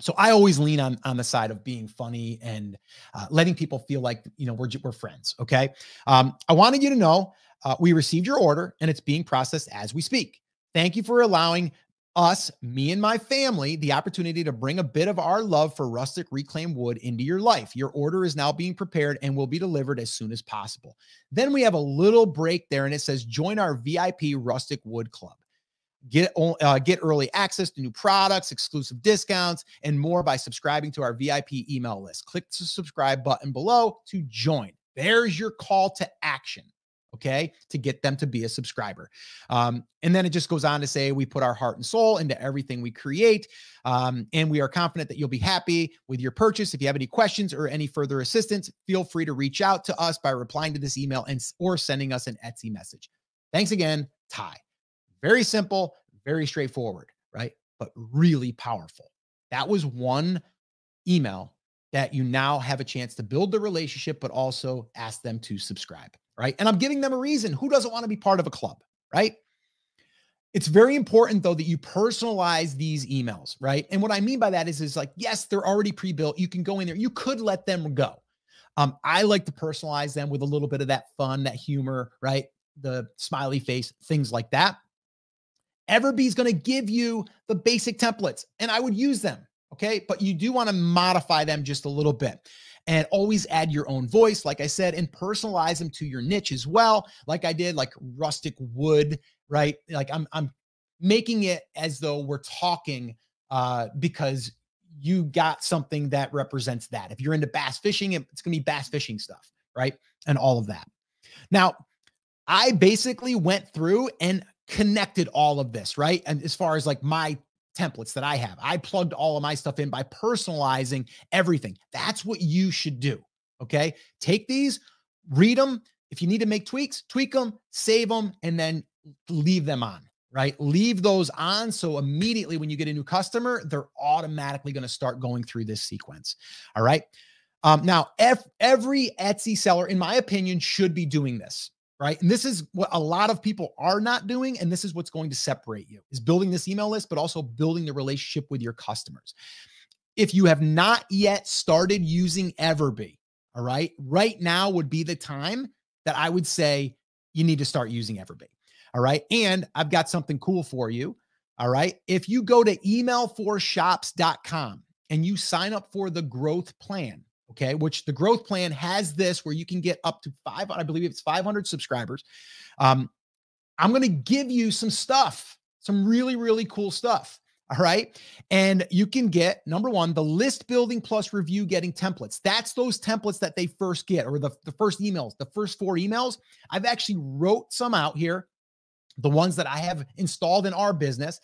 So I always lean on on the side of being funny and uh, letting people feel like you know we're we're friends. Okay. Um, I wanted you to know uh, we received your order and it's being processed as we speak. Thank you for allowing us, me and my family, the opportunity to bring a bit of our love for rustic reclaimed wood into your life. Your order is now being prepared and will be delivered as soon as possible. Then we have a little break there and it says join our VIP Rustic Wood Club. Get uh, get early access to new products, exclusive discounts, and more by subscribing to our VIP email list. Click the subscribe button below to join. There's your call to action okay, to get them to be a subscriber. Um, and then it just goes on to say, we put our heart and soul into everything we create. Um, and we are confident that you'll be happy with your purchase. If you have any questions or any further assistance, feel free to reach out to us by replying to this email and or sending us an Etsy message. Thanks again, Ty. Very simple, very straightforward, right? But really powerful. That was one email that you now have a chance to build the relationship, but also ask them to subscribe right? And I'm giving them a reason. Who doesn't want to be part of a club, right? It's very important though that you personalize these emails, right? And what I mean by that is, is like, yes, they're already pre-built. You can go in there. You could let them go. Um, I like to personalize them with a little bit of that fun, that humor, right? The smiley face, things like that. Everbee is going to give you the basic templates, and I would use them. Okay. But you do want to modify them just a little bit and always add your own voice, like I said, and personalize them to your niche as well. Like I did, like rustic wood, right? Like I'm, I'm making it as though we're talking uh, because you got something that represents that. If you're into bass fishing, it's going to be bass fishing stuff, right? And all of that. Now, I basically went through and connected all of this, right? And as far as like my templates that I have. I plugged all of my stuff in by personalizing everything. That's what you should do. Okay. Take these, read them. If you need to make tweaks, tweak them, save them, and then leave them on, right? Leave those on. So immediately when you get a new customer, they're automatically going to start going through this sequence. All right. Um, now, every Etsy seller, in my opinion, should be doing this, right? And this is what a lot of people are not doing, and this is what's going to separate you: is building this email list, but also building the relationship with your customers. If you have not yet started using Everbee, all right, right now would be the time that I would say you need to start using Everbee. All right. And I've got something cool for you. All right. If you go to email4shops.com and you sign up for the growth plan, okay, which the growth plan has this where you can get up to five, I believe it's 500 subscribers. Um, I'm going to give you some stuff, some really, really cool stuff. All right. And you can get number one, the list building plus review getting templates. That's those templates that they first get or the, the first emails, the first four emails. I've actually wrote some out here, the ones that I have installed in our business.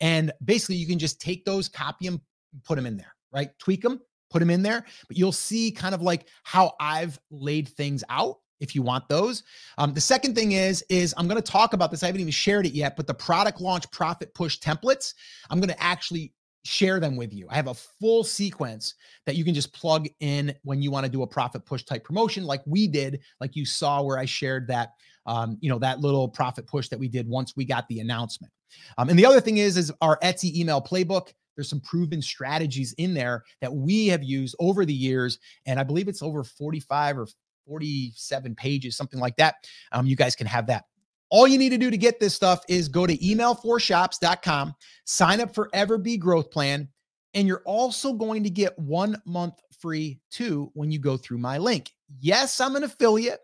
And basically, you can just take those, copy them, put them in there, right? Tweak them, put them in there. But you'll see kind of like how I've laid things out if you want those. Um, the second thing is, is I'm going to talk about this. I haven't even shared it yet, but the product launch profit push templates, I'm going to actually share them with you. I have a full sequence that you can just plug in when you want to do a profit push type promotion, like we did, like you saw where I shared that, um, you know, that little profit push that we did once we got the announcement. Um, and the other thing is, is our Etsy email playbook. There's some proven strategies in there that we have used over the years. And I believe it's over 45 or 47 pages, something like that. Um, you guys can have that. All you need to do to get this stuff is go to email4shops.com, sign up for Everbee Growth Plan, and you're also going to get one month free too when you go through my link. Yes, I'm an affiliate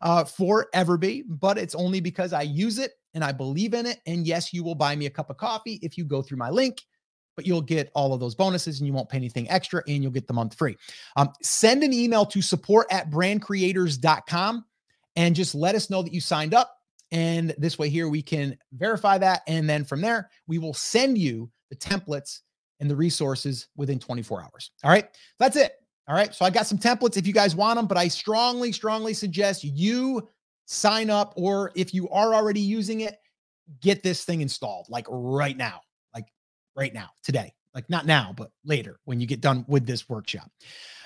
uh, for Everbee, but it's only because I use it and I believe in it. And yes, you will buy me a cup of coffee if you go through my link but you'll get all of those bonuses and you won't pay anything extra and you'll get the month free. Um, send an email to support at brandcreators.com and just let us know that you signed up. And this way, here we can verify that. And then from there, we will send you the templates and the resources within 24 hours. All right. That's it. All right. So I got some templates if you guys want them, but I strongly, strongly suggest you sign up or if you are already using it, get this thing installed like right now right now, today. Like not now, but later when you get done with this workshop.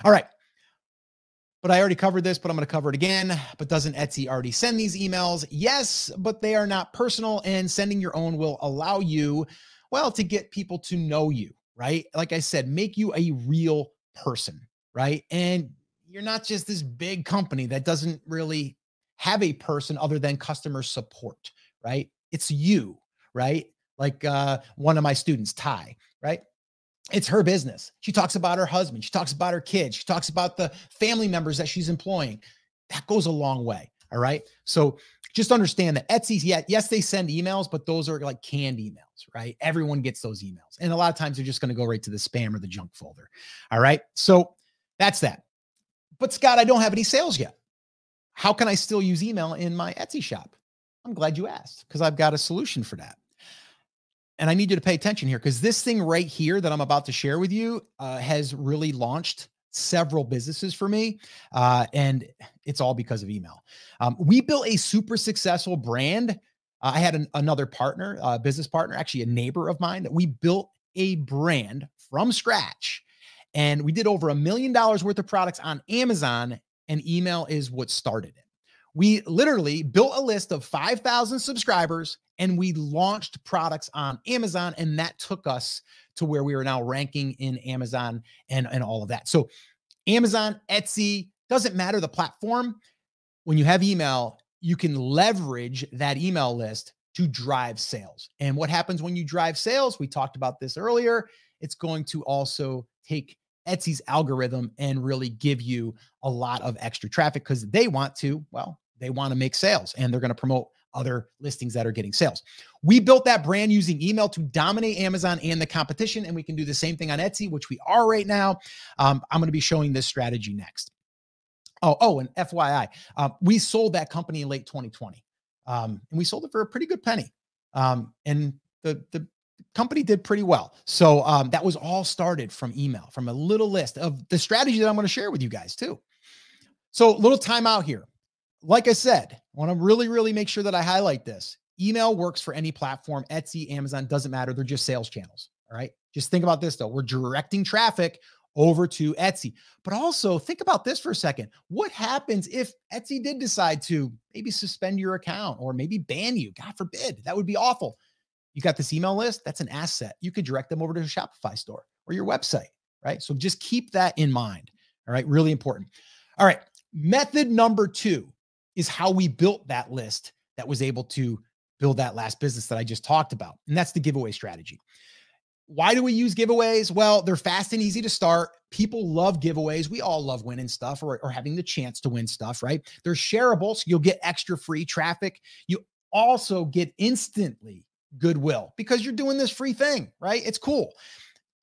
All right. But I already covered this, but I'm going to cover it again. But doesn't Etsy already send these emails? Yes, but they are not personal, and sending your own will allow you, well, to get people to know you, right? Like I said, make you a real person, right? And you're not just this big company that doesn't really have a person other than customer support, right? It's you, right? Like uh, one of my students, Ty, right? It's her business. She talks about her husband. She talks about her kids. She talks about the family members that she's employing. That goes a long way. All right. So just understand that Etsy's, yeah, yes, they send emails, but those are like canned emails, right? Everyone gets those emails. And a lot of times they're just going to go right to the spam or the junk folder. All right. So that's that. But Scott, I don't have any sales yet. How can I still use email in my Etsy shop? I'm glad you asked because I've got a solution for that and I need you to pay attention here because this thing right here that I'm about to share with you uh, has really launched several businesses for me. Uh, and it's all because of email. Um, we built a super successful brand. Uh, I had an, another partner, a business partner, actually a neighbor of mine, that we built a brand from scratch. And we did over a million dollars worth of products on Amazon, and email is what started it. We literally built a list of 5,000 subscribers and we launched products on Amazon. And that took us to where we are now ranking in Amazon and, and all of that. So, Amazon, Etsy, doesn't matter the platform. When you have email, you can leverage that email list to drive sales. And what happens when you drive sales? We talked about this earlier. It's going to also take Etsy's algorithm and really give you a lot of extra traffic because they want to, well, they want to make sales and they're going to promote other listings that are getting sales. We built that brand using email to dominate Amazon and the competition, and we can do the same thing on Etsy, which we are right now. Um, I'm going to be showing this strategy next. Oh, oh, and FYI, uh, we sold that company in late 2020, um, and we sold it for a pretty good penny. Um, and the the company did pretty well. So um, that was all started from email, from a little list of the strategy that I'm going to share with you guys too. So a little time out here like I said, I want to really, really make sure that I highlight this. Email works for any platform, Etsy, Amazon, doesn't matter. They're just sales channels. All right. Just think about this though. We're directing traffic over to Etsy. But also think about this for a second. What happens if Etsy did decide to maybe suspend your account or maybe ban you? God forbid. That would be awful. You got this email list, that's an asset. You could direct them over to a Shopify store or your website, right? So just keep that in mind. All right, really important. All right, method number two is how we built that list that was able to build that last business that I just talked about. And that's the giveaway strategy. Why do we use giveaways? Well, they're fast and easy to start. People love giveaways. We all love winning stuff or, or having the chance to win stuff, right? They're shareable, so you'll get extra free traffic. You also get instantly goodwill because you're doing this free thing, right? It's cool.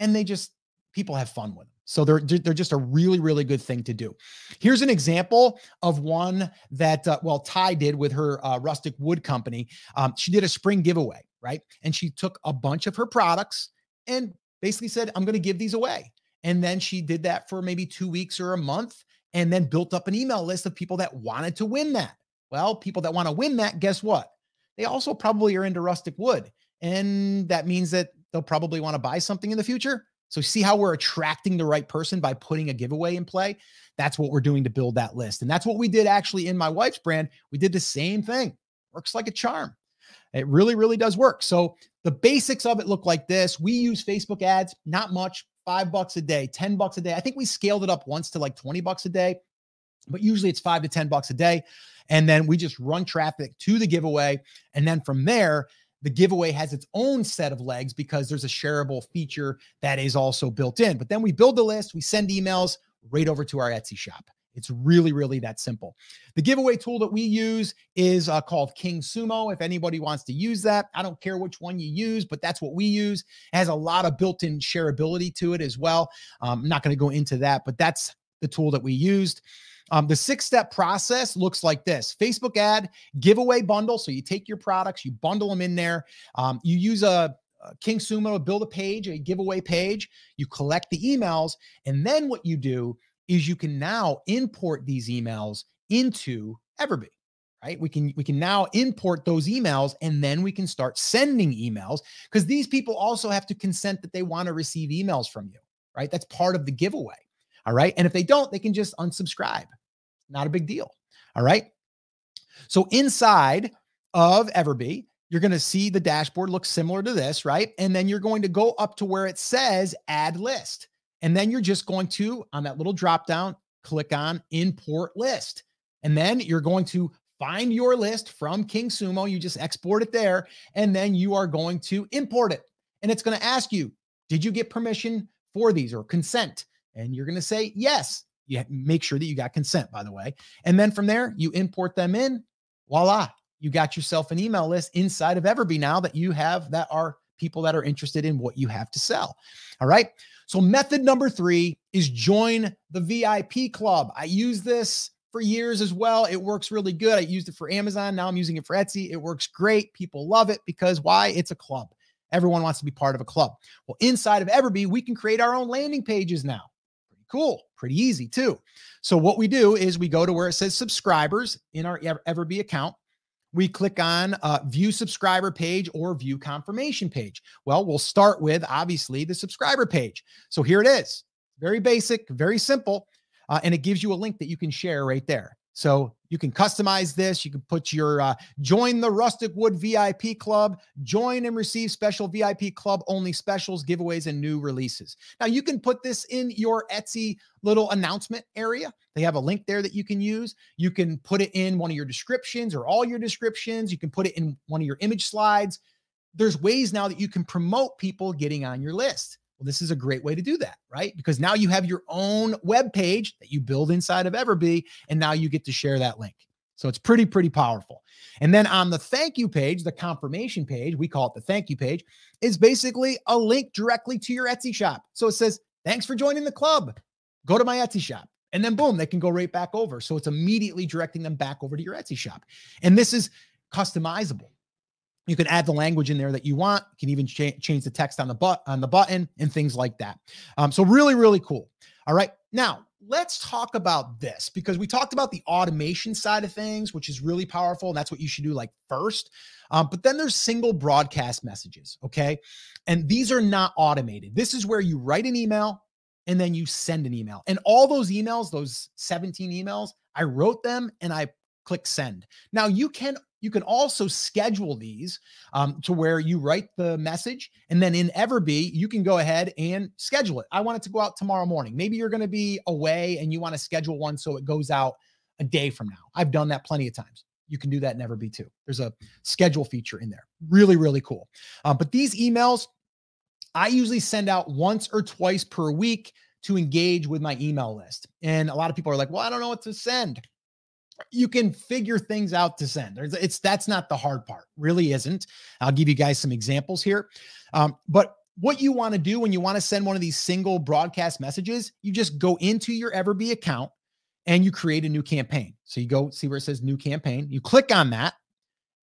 And they just, people have fun with them. So they're they're just a really really good thing to do. Here's an example of one that uh, well Ty did with her uh, rustic wood company. Um, she did a spring giveaway, right? And she took a bunch of her products and basically said, "I'm going to give these away." And then she did that for maybe two weeks or a month, and then built up an email list of people that wanted to win that. Well, people that want to win that, guess what? They also probably are into rustic wood, and that means that they'll probably want to buy something in the future so see how we're attracting the right person by putting a giveaway in play? That's what we're doing to build that list. And that's what we did actually in my wife's brand. We did the same thing. Works like a charm. It really, really does work. So the basics of it look like this. We use Facebook ads, not much, five bucks a day, 10 bucks a day. I think we scaled it up once to like 20 bucks a day, but usually it's five to 10 bucks a day. And then we just run traffic to the giveaway. And then from there, the giveaway has its own set of legs because there's a shareable feature that is also built in. But then we build the list, we send emails right over to our Etsy shop. It's really, really that simple. The giveaway tool that we use is uh, called KingSumo. If anybody wants to use that, I don't care which one you use, but that's what we use. It has a lot of built in shareability to it as well. Um, I'm not going to go into that, but that's the tool that we used. Um, the six step process looks like this Facebook ad, giveaway bundle. So you take your products, you bundle them in there. Um, you use a, a KingSumo to build a page, a giveaway page. You collect the emails. And then what you do is you can now import these emails into Everbee right we can we can now import those emails and then we can start sending emails because these people also have to consent that they want to receive emails from you right that's part of the giveaway all right and if they don't they can just unsubscribe not a big deal. All right. So inside of Everbee, you're going to see the dashboard looks similar to this, right? And then you're going to go up to where it says add list. And then you're just going to, on that little drop down, click on import list. And then you're going to find your list from KingSumo. You just export it there. And then you are going to import it. And it's going to ask you, did you get permission for these or consent? And you're going to say yes. You make sure that you got consent, by the way. And then from there, you import them in. Voila, you got yourself an email list inside of Everbee now that you have that are people that are interested in what you have to sell. All right. So, method number three is join the VIP club. I use this for years as well. It works really good. I used it for Amazon. Now I'm using it for Etsy. It works great. People love it because why? It's a club. Everyone wants to be part of a club. Well, inside of Everbee, we can create our own landing pages now. Cool. Pretty easy too. So what we do is we go to where it says subscribers in our Everbee account. We click on uh, view subscriber page or view confirmation page. Well, we'll start with obviously the subscriber page. So here it is. Very basic, very simple. Uh, and it gives you a link that you can share right there. So you can customize this. You can put your uh, join the Rustic Wood VIP Club, join and receive special VIP Club only specials, giveaways, and new releases. Now you can put this in your Etsy little announcement area. They have a link there that you can use. You can put it in one of your descriptions or all your descriptions. You can put it in one of your image slides. There's ways now that you can promote people getting on your list. Well, this is a great way to do that, right? Because now you have your own web page that you build inside of Everbee, and now you get to share that link. So it's pretty, pretty powerful. And then on the thank you page, the confirmation page, we call it the thank you page, is basically a link directly to your Etsy shop. So it says, thanks for joining the club. Go to my Etsy shop. And then boom, they can go right back over. So it's immediately directing them back over to your Etsy shop. And this is customizable. You can add the language in there that you want. You can even cha- change the text on the but on the button and things like that. Um, so really, really cool. All right, now let's talk about this because we talked about the automation side of things, which is really powerful, and that's what you should do like first. Um, but then there's single broadcast messages, okay, and these are not automated. This is where you write an email and then you send an email. And all those emails, those 17 emails, I wrote them and I click send. Now you can you can also schedule these um, to where you write the message and then in Everbee, you can go ahead and schedule it. I want it to go out tomorrow morning. Maybe you're going to be away and you want to schedule one so it goes out a day from now. I've done that plenty of times. You can do that in Everbee too. There's a schedule feature in there. Really, really cool. Um, but these emails, I usually send out once or twice per week to engage with my email list. And a lot of people are like, well, I don't know what to send you can figure things out to send. It's that's not the hard part, really isn't. I'll give you guys some examples here. Um, but what you want to do when you want to send one of these single broadcast messages, you just go into your Everbee account and you create a new campaign. So you go see where it says new campaign, you click on that.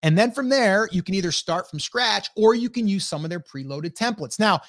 And then from there, you can either start from scratch or you can use some of their preloaded templates. Now,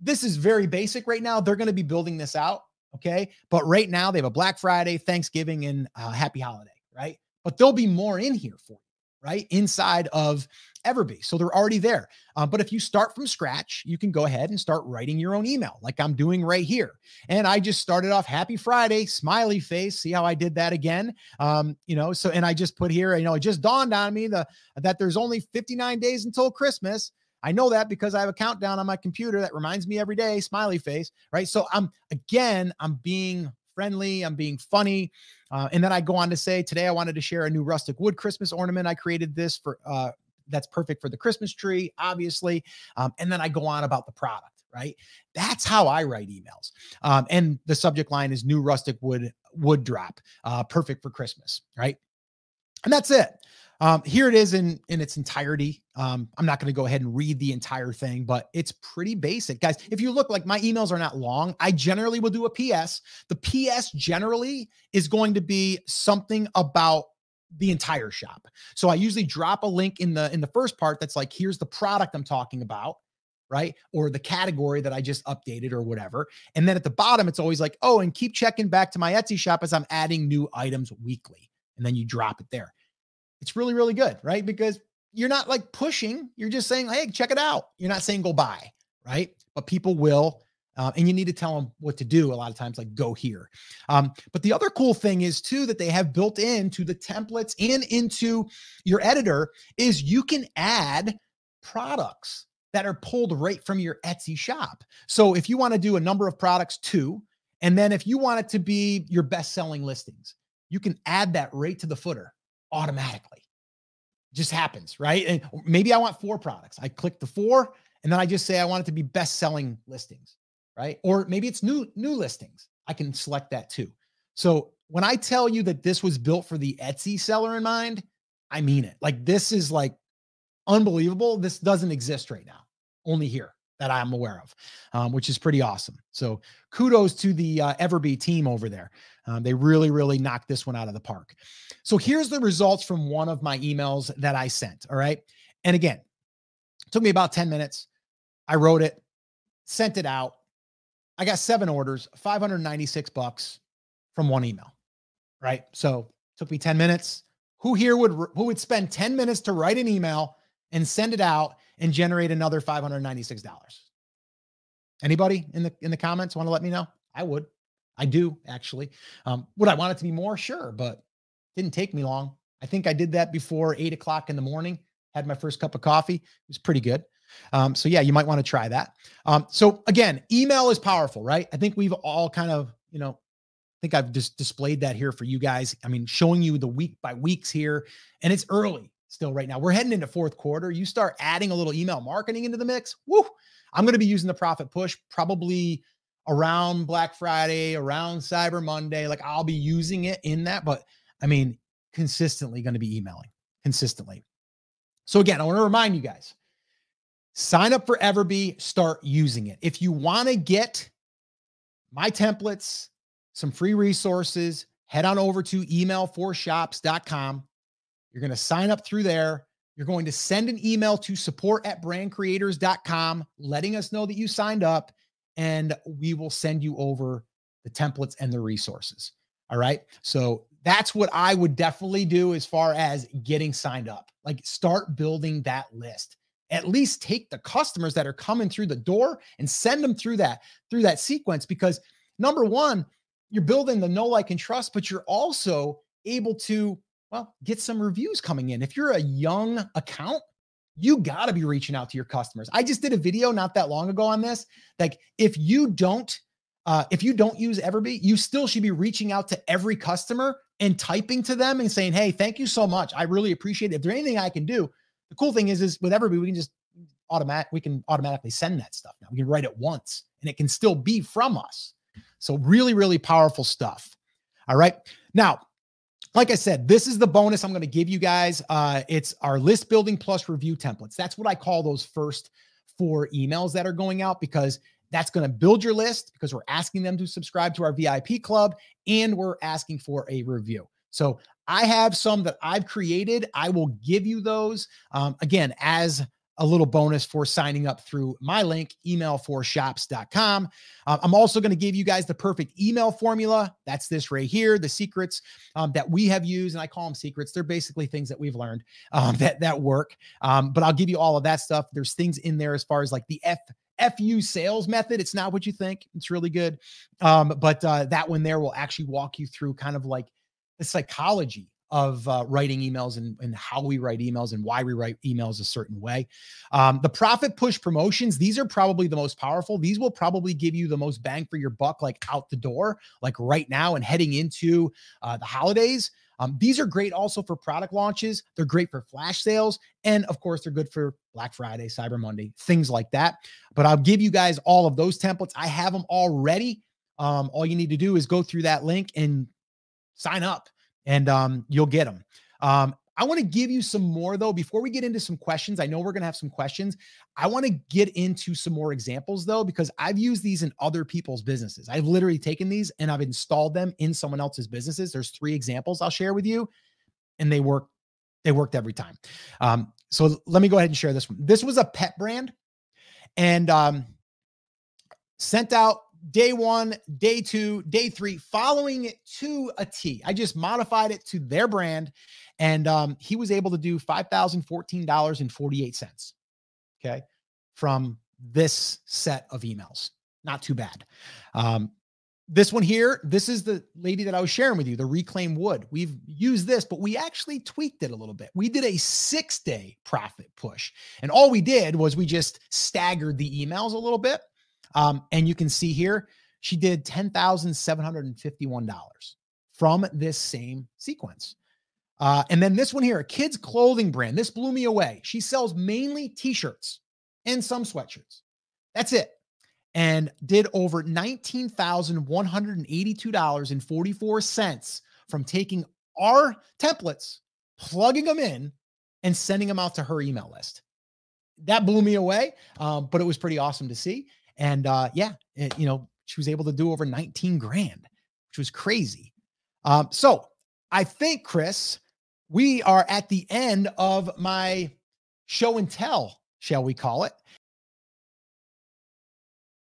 this is very basic right now. They're going to be building this out. Okay. But right now, they have a Black Friday, Thanksgiving, and uh, Happy Holiday right? But there'll be more in here for you, right? Inside of Everbee. So they're already there. Uh, but if you start from scratch, you can go ahead and start writing your own email like I'm doing right here. And I just started off happy Friday, smiley face. See how I did that again? Um, you know, so, and I just put here, you know, it just dawned on me the, that there's only 59 days until Christmas. I know that because I have a countdown on my computer that reminds me every day, smiley face, right? So I'm again, I'm being friendly, I'm being funny. Uh, and then I go on to say, today I wanted to share a new rustic wood Christmas ornament. I created this for uh, that's perfect for the Christmas tree, obviously. Um, and then I go on about the product, right? That's how I write emails. Um, and the subject line is new rustic wood wood drop, uh, perfect for Christmas, right? And that's it. Um, here it is in in its entirety. Um, I'm not going to go ahead and read the entire thing, but it's pretty basic, guys. If you look like my emails are not long, I generally will do a PS. The PS generally is going to be something about the entire shop. So I usually drop a link in the in the first part that's like here's the product I'm talking about, right? Or the category that I just updated or whatever. And then at the bottom it's always like, "Oh, and keep checking back to my Etsy shop as I'm adding new items weekly." And then you drop it there it's really, really good, right? Because you're not like pushing, you're just saying, hey, check it out. You're not saying go buy, right? But people will. Uh, and you need to tell them what to do a lot of times, like go here. Um, but the other cool thing is too that they have built into the templates and into your editor is you can add products that are pulled right from your Etsy shop. So if you want to do a number of products too, and then if you want it to be your best selling listings, you can add that right to the footer automatically. just happens, right? And maybe I want four products. I click the four and then I just say I want it to be best selling listings, right? Or maybe it's new new listings. I can select that too. So when I tell you that this was built for the Etsy seller in mind, I mean it. Like this is like unbelievable. This doesn't exist right now, only here that I'm aware of, um, which is pretty awesome. So kudos to the uh, Everbee team over there. Um, they really, really knocked this one out of the park. So here's the results from one of my emails that I sent. All right. And again, took me about 10 minutes. I wrote it, sent it out. I got seven orders, 596 bucks from one email. Right. So took me 10 minutes. Who here would who would spend 10 minutes to write an email and send it out and generate another $596? Anybody in the in the comments want to let me know? I would. I do actually. Um, would I want it to be more? Sure, but didn't take me long. I think I did that before eight o'clock in the morning. Had my first cup of coffee. It was pretty good. Um, so yeah, you might want to try that. Um, so again, email is powerful, right? I think we've all kind of, you know, I think I've just displayed that here for you guys. I mean, showing you the week by weeks here, and it's early still right now. We're heading into fourth quarter. You start adding a little email marketing into the mix. Woo! I'm going to be using the profit push probably around Black Friday, around Cyber Monday. Like I'll be using it in that, but I mean, consistently going to be emailing consistently. So again, I want to remind you guys sign up for Everbee, start using it. If you want to get my templates, some free resources, head on over to email4shops.com. You're going to sign up through there. You're going to send an email to support at brandcreators.com, letting us know that you signed up and we will send you over the templates and the resources. All right. So that's what I would definitely do as far as getting signed up. Like start building that list. At least take the customers that are coming through the door and send them through that through that sequence because number one, you're building the know, like, and trust, but you're also able to, well, get some reviews coming in. If you're a young account, you got to be reaching out to your customers. I just did a video not that long ago on this. Like, if you don't, uh, if you don't use Everbee, you still should be reaching out to every customer and typing to them and saying, "Hey, thank you so much. I really appreciate it. If there's anything I can do." The cool thing is, is with Everbee, we can just automatic we can automatically send that stuff now. We can write it once and it can still be from us. So really, really powerful stuff. All right. Now, like I said, this is the bonus I'm going to give you guys. Uh, it's our list building plus review templates. That's what I call those first four emails that are going out because that's going to build your list because we're asking them to subscribe to our VIP club and we're asking for a review. So I have some that I've created. I will give you those um, again as a little bonus for signing up through my link, email4shops.com. Uh, I'm also going to give you guys the perfect email formula. That's this right here, the secrets um, that we have used. And I call them secrets. They're basically things that we've learned um, that, that work. Um, but I'll give you all of that stuff. There's things in there as far as like the F FU sales method. It's not what you think. It's really good. Um, but uh, that one there will actually walk you through kind of like the psychology of uh, writing emails and, and how we write emails and why we write emails a certain way. Um, the profit push promotions, these are probably the most powerful. These will probably give you the most bang for your buck, like out the door, like right now and heading into uh, the holidays. Um, these are great also for product launches. They're great for flash sales. And of course, they're good for Black Friday, Cyber Monday, things like that. But I'll give you guys all of those templates. I have them already. Um, all you need to do is go through that link and sign up and um, you'll get them. Um, I want to give you some more though. Before we get into some questions, I know we're going to have some questions. I want to get into some more examples though, because I've used these in other people's businesses. I've literally taken these and I've installed them in someone else's businesses. There's three examples I'll share with you, and they work. They worked every time. Um, so let me go ahead and share this one. This was a pet brand, and um, sent out day one, day two, day three, following it to a T. I just modified it to their brand, and um, he was able to do five thousand fourteen dollars and forty eight cents. Okay, from this set of emails, not too bad. Um, this one here, this is the lady that I was sharing with you, the Reclaim Wood. We've used this, but we actually tweaked it a little bit. We did a six day profit push, and all we did was we just staggered the emails a little bit um, and you can see here, she did $10,751 from this same sequence. Uh, and then this one here, a kids clothing brand. This blew me away. She sells mainly t-shirts and some sweatshirts. That's it. And did over $19,182.44 from taking our templates, plugging them in, and sending them out to her email list. That blew me away, um, but it was pretty awesome to see. And uh, yeah, it, you know, she was able to do over 19 grand, which was crazy. Um, so I think, Chris, we are at the end of my show and tell, shall we call it?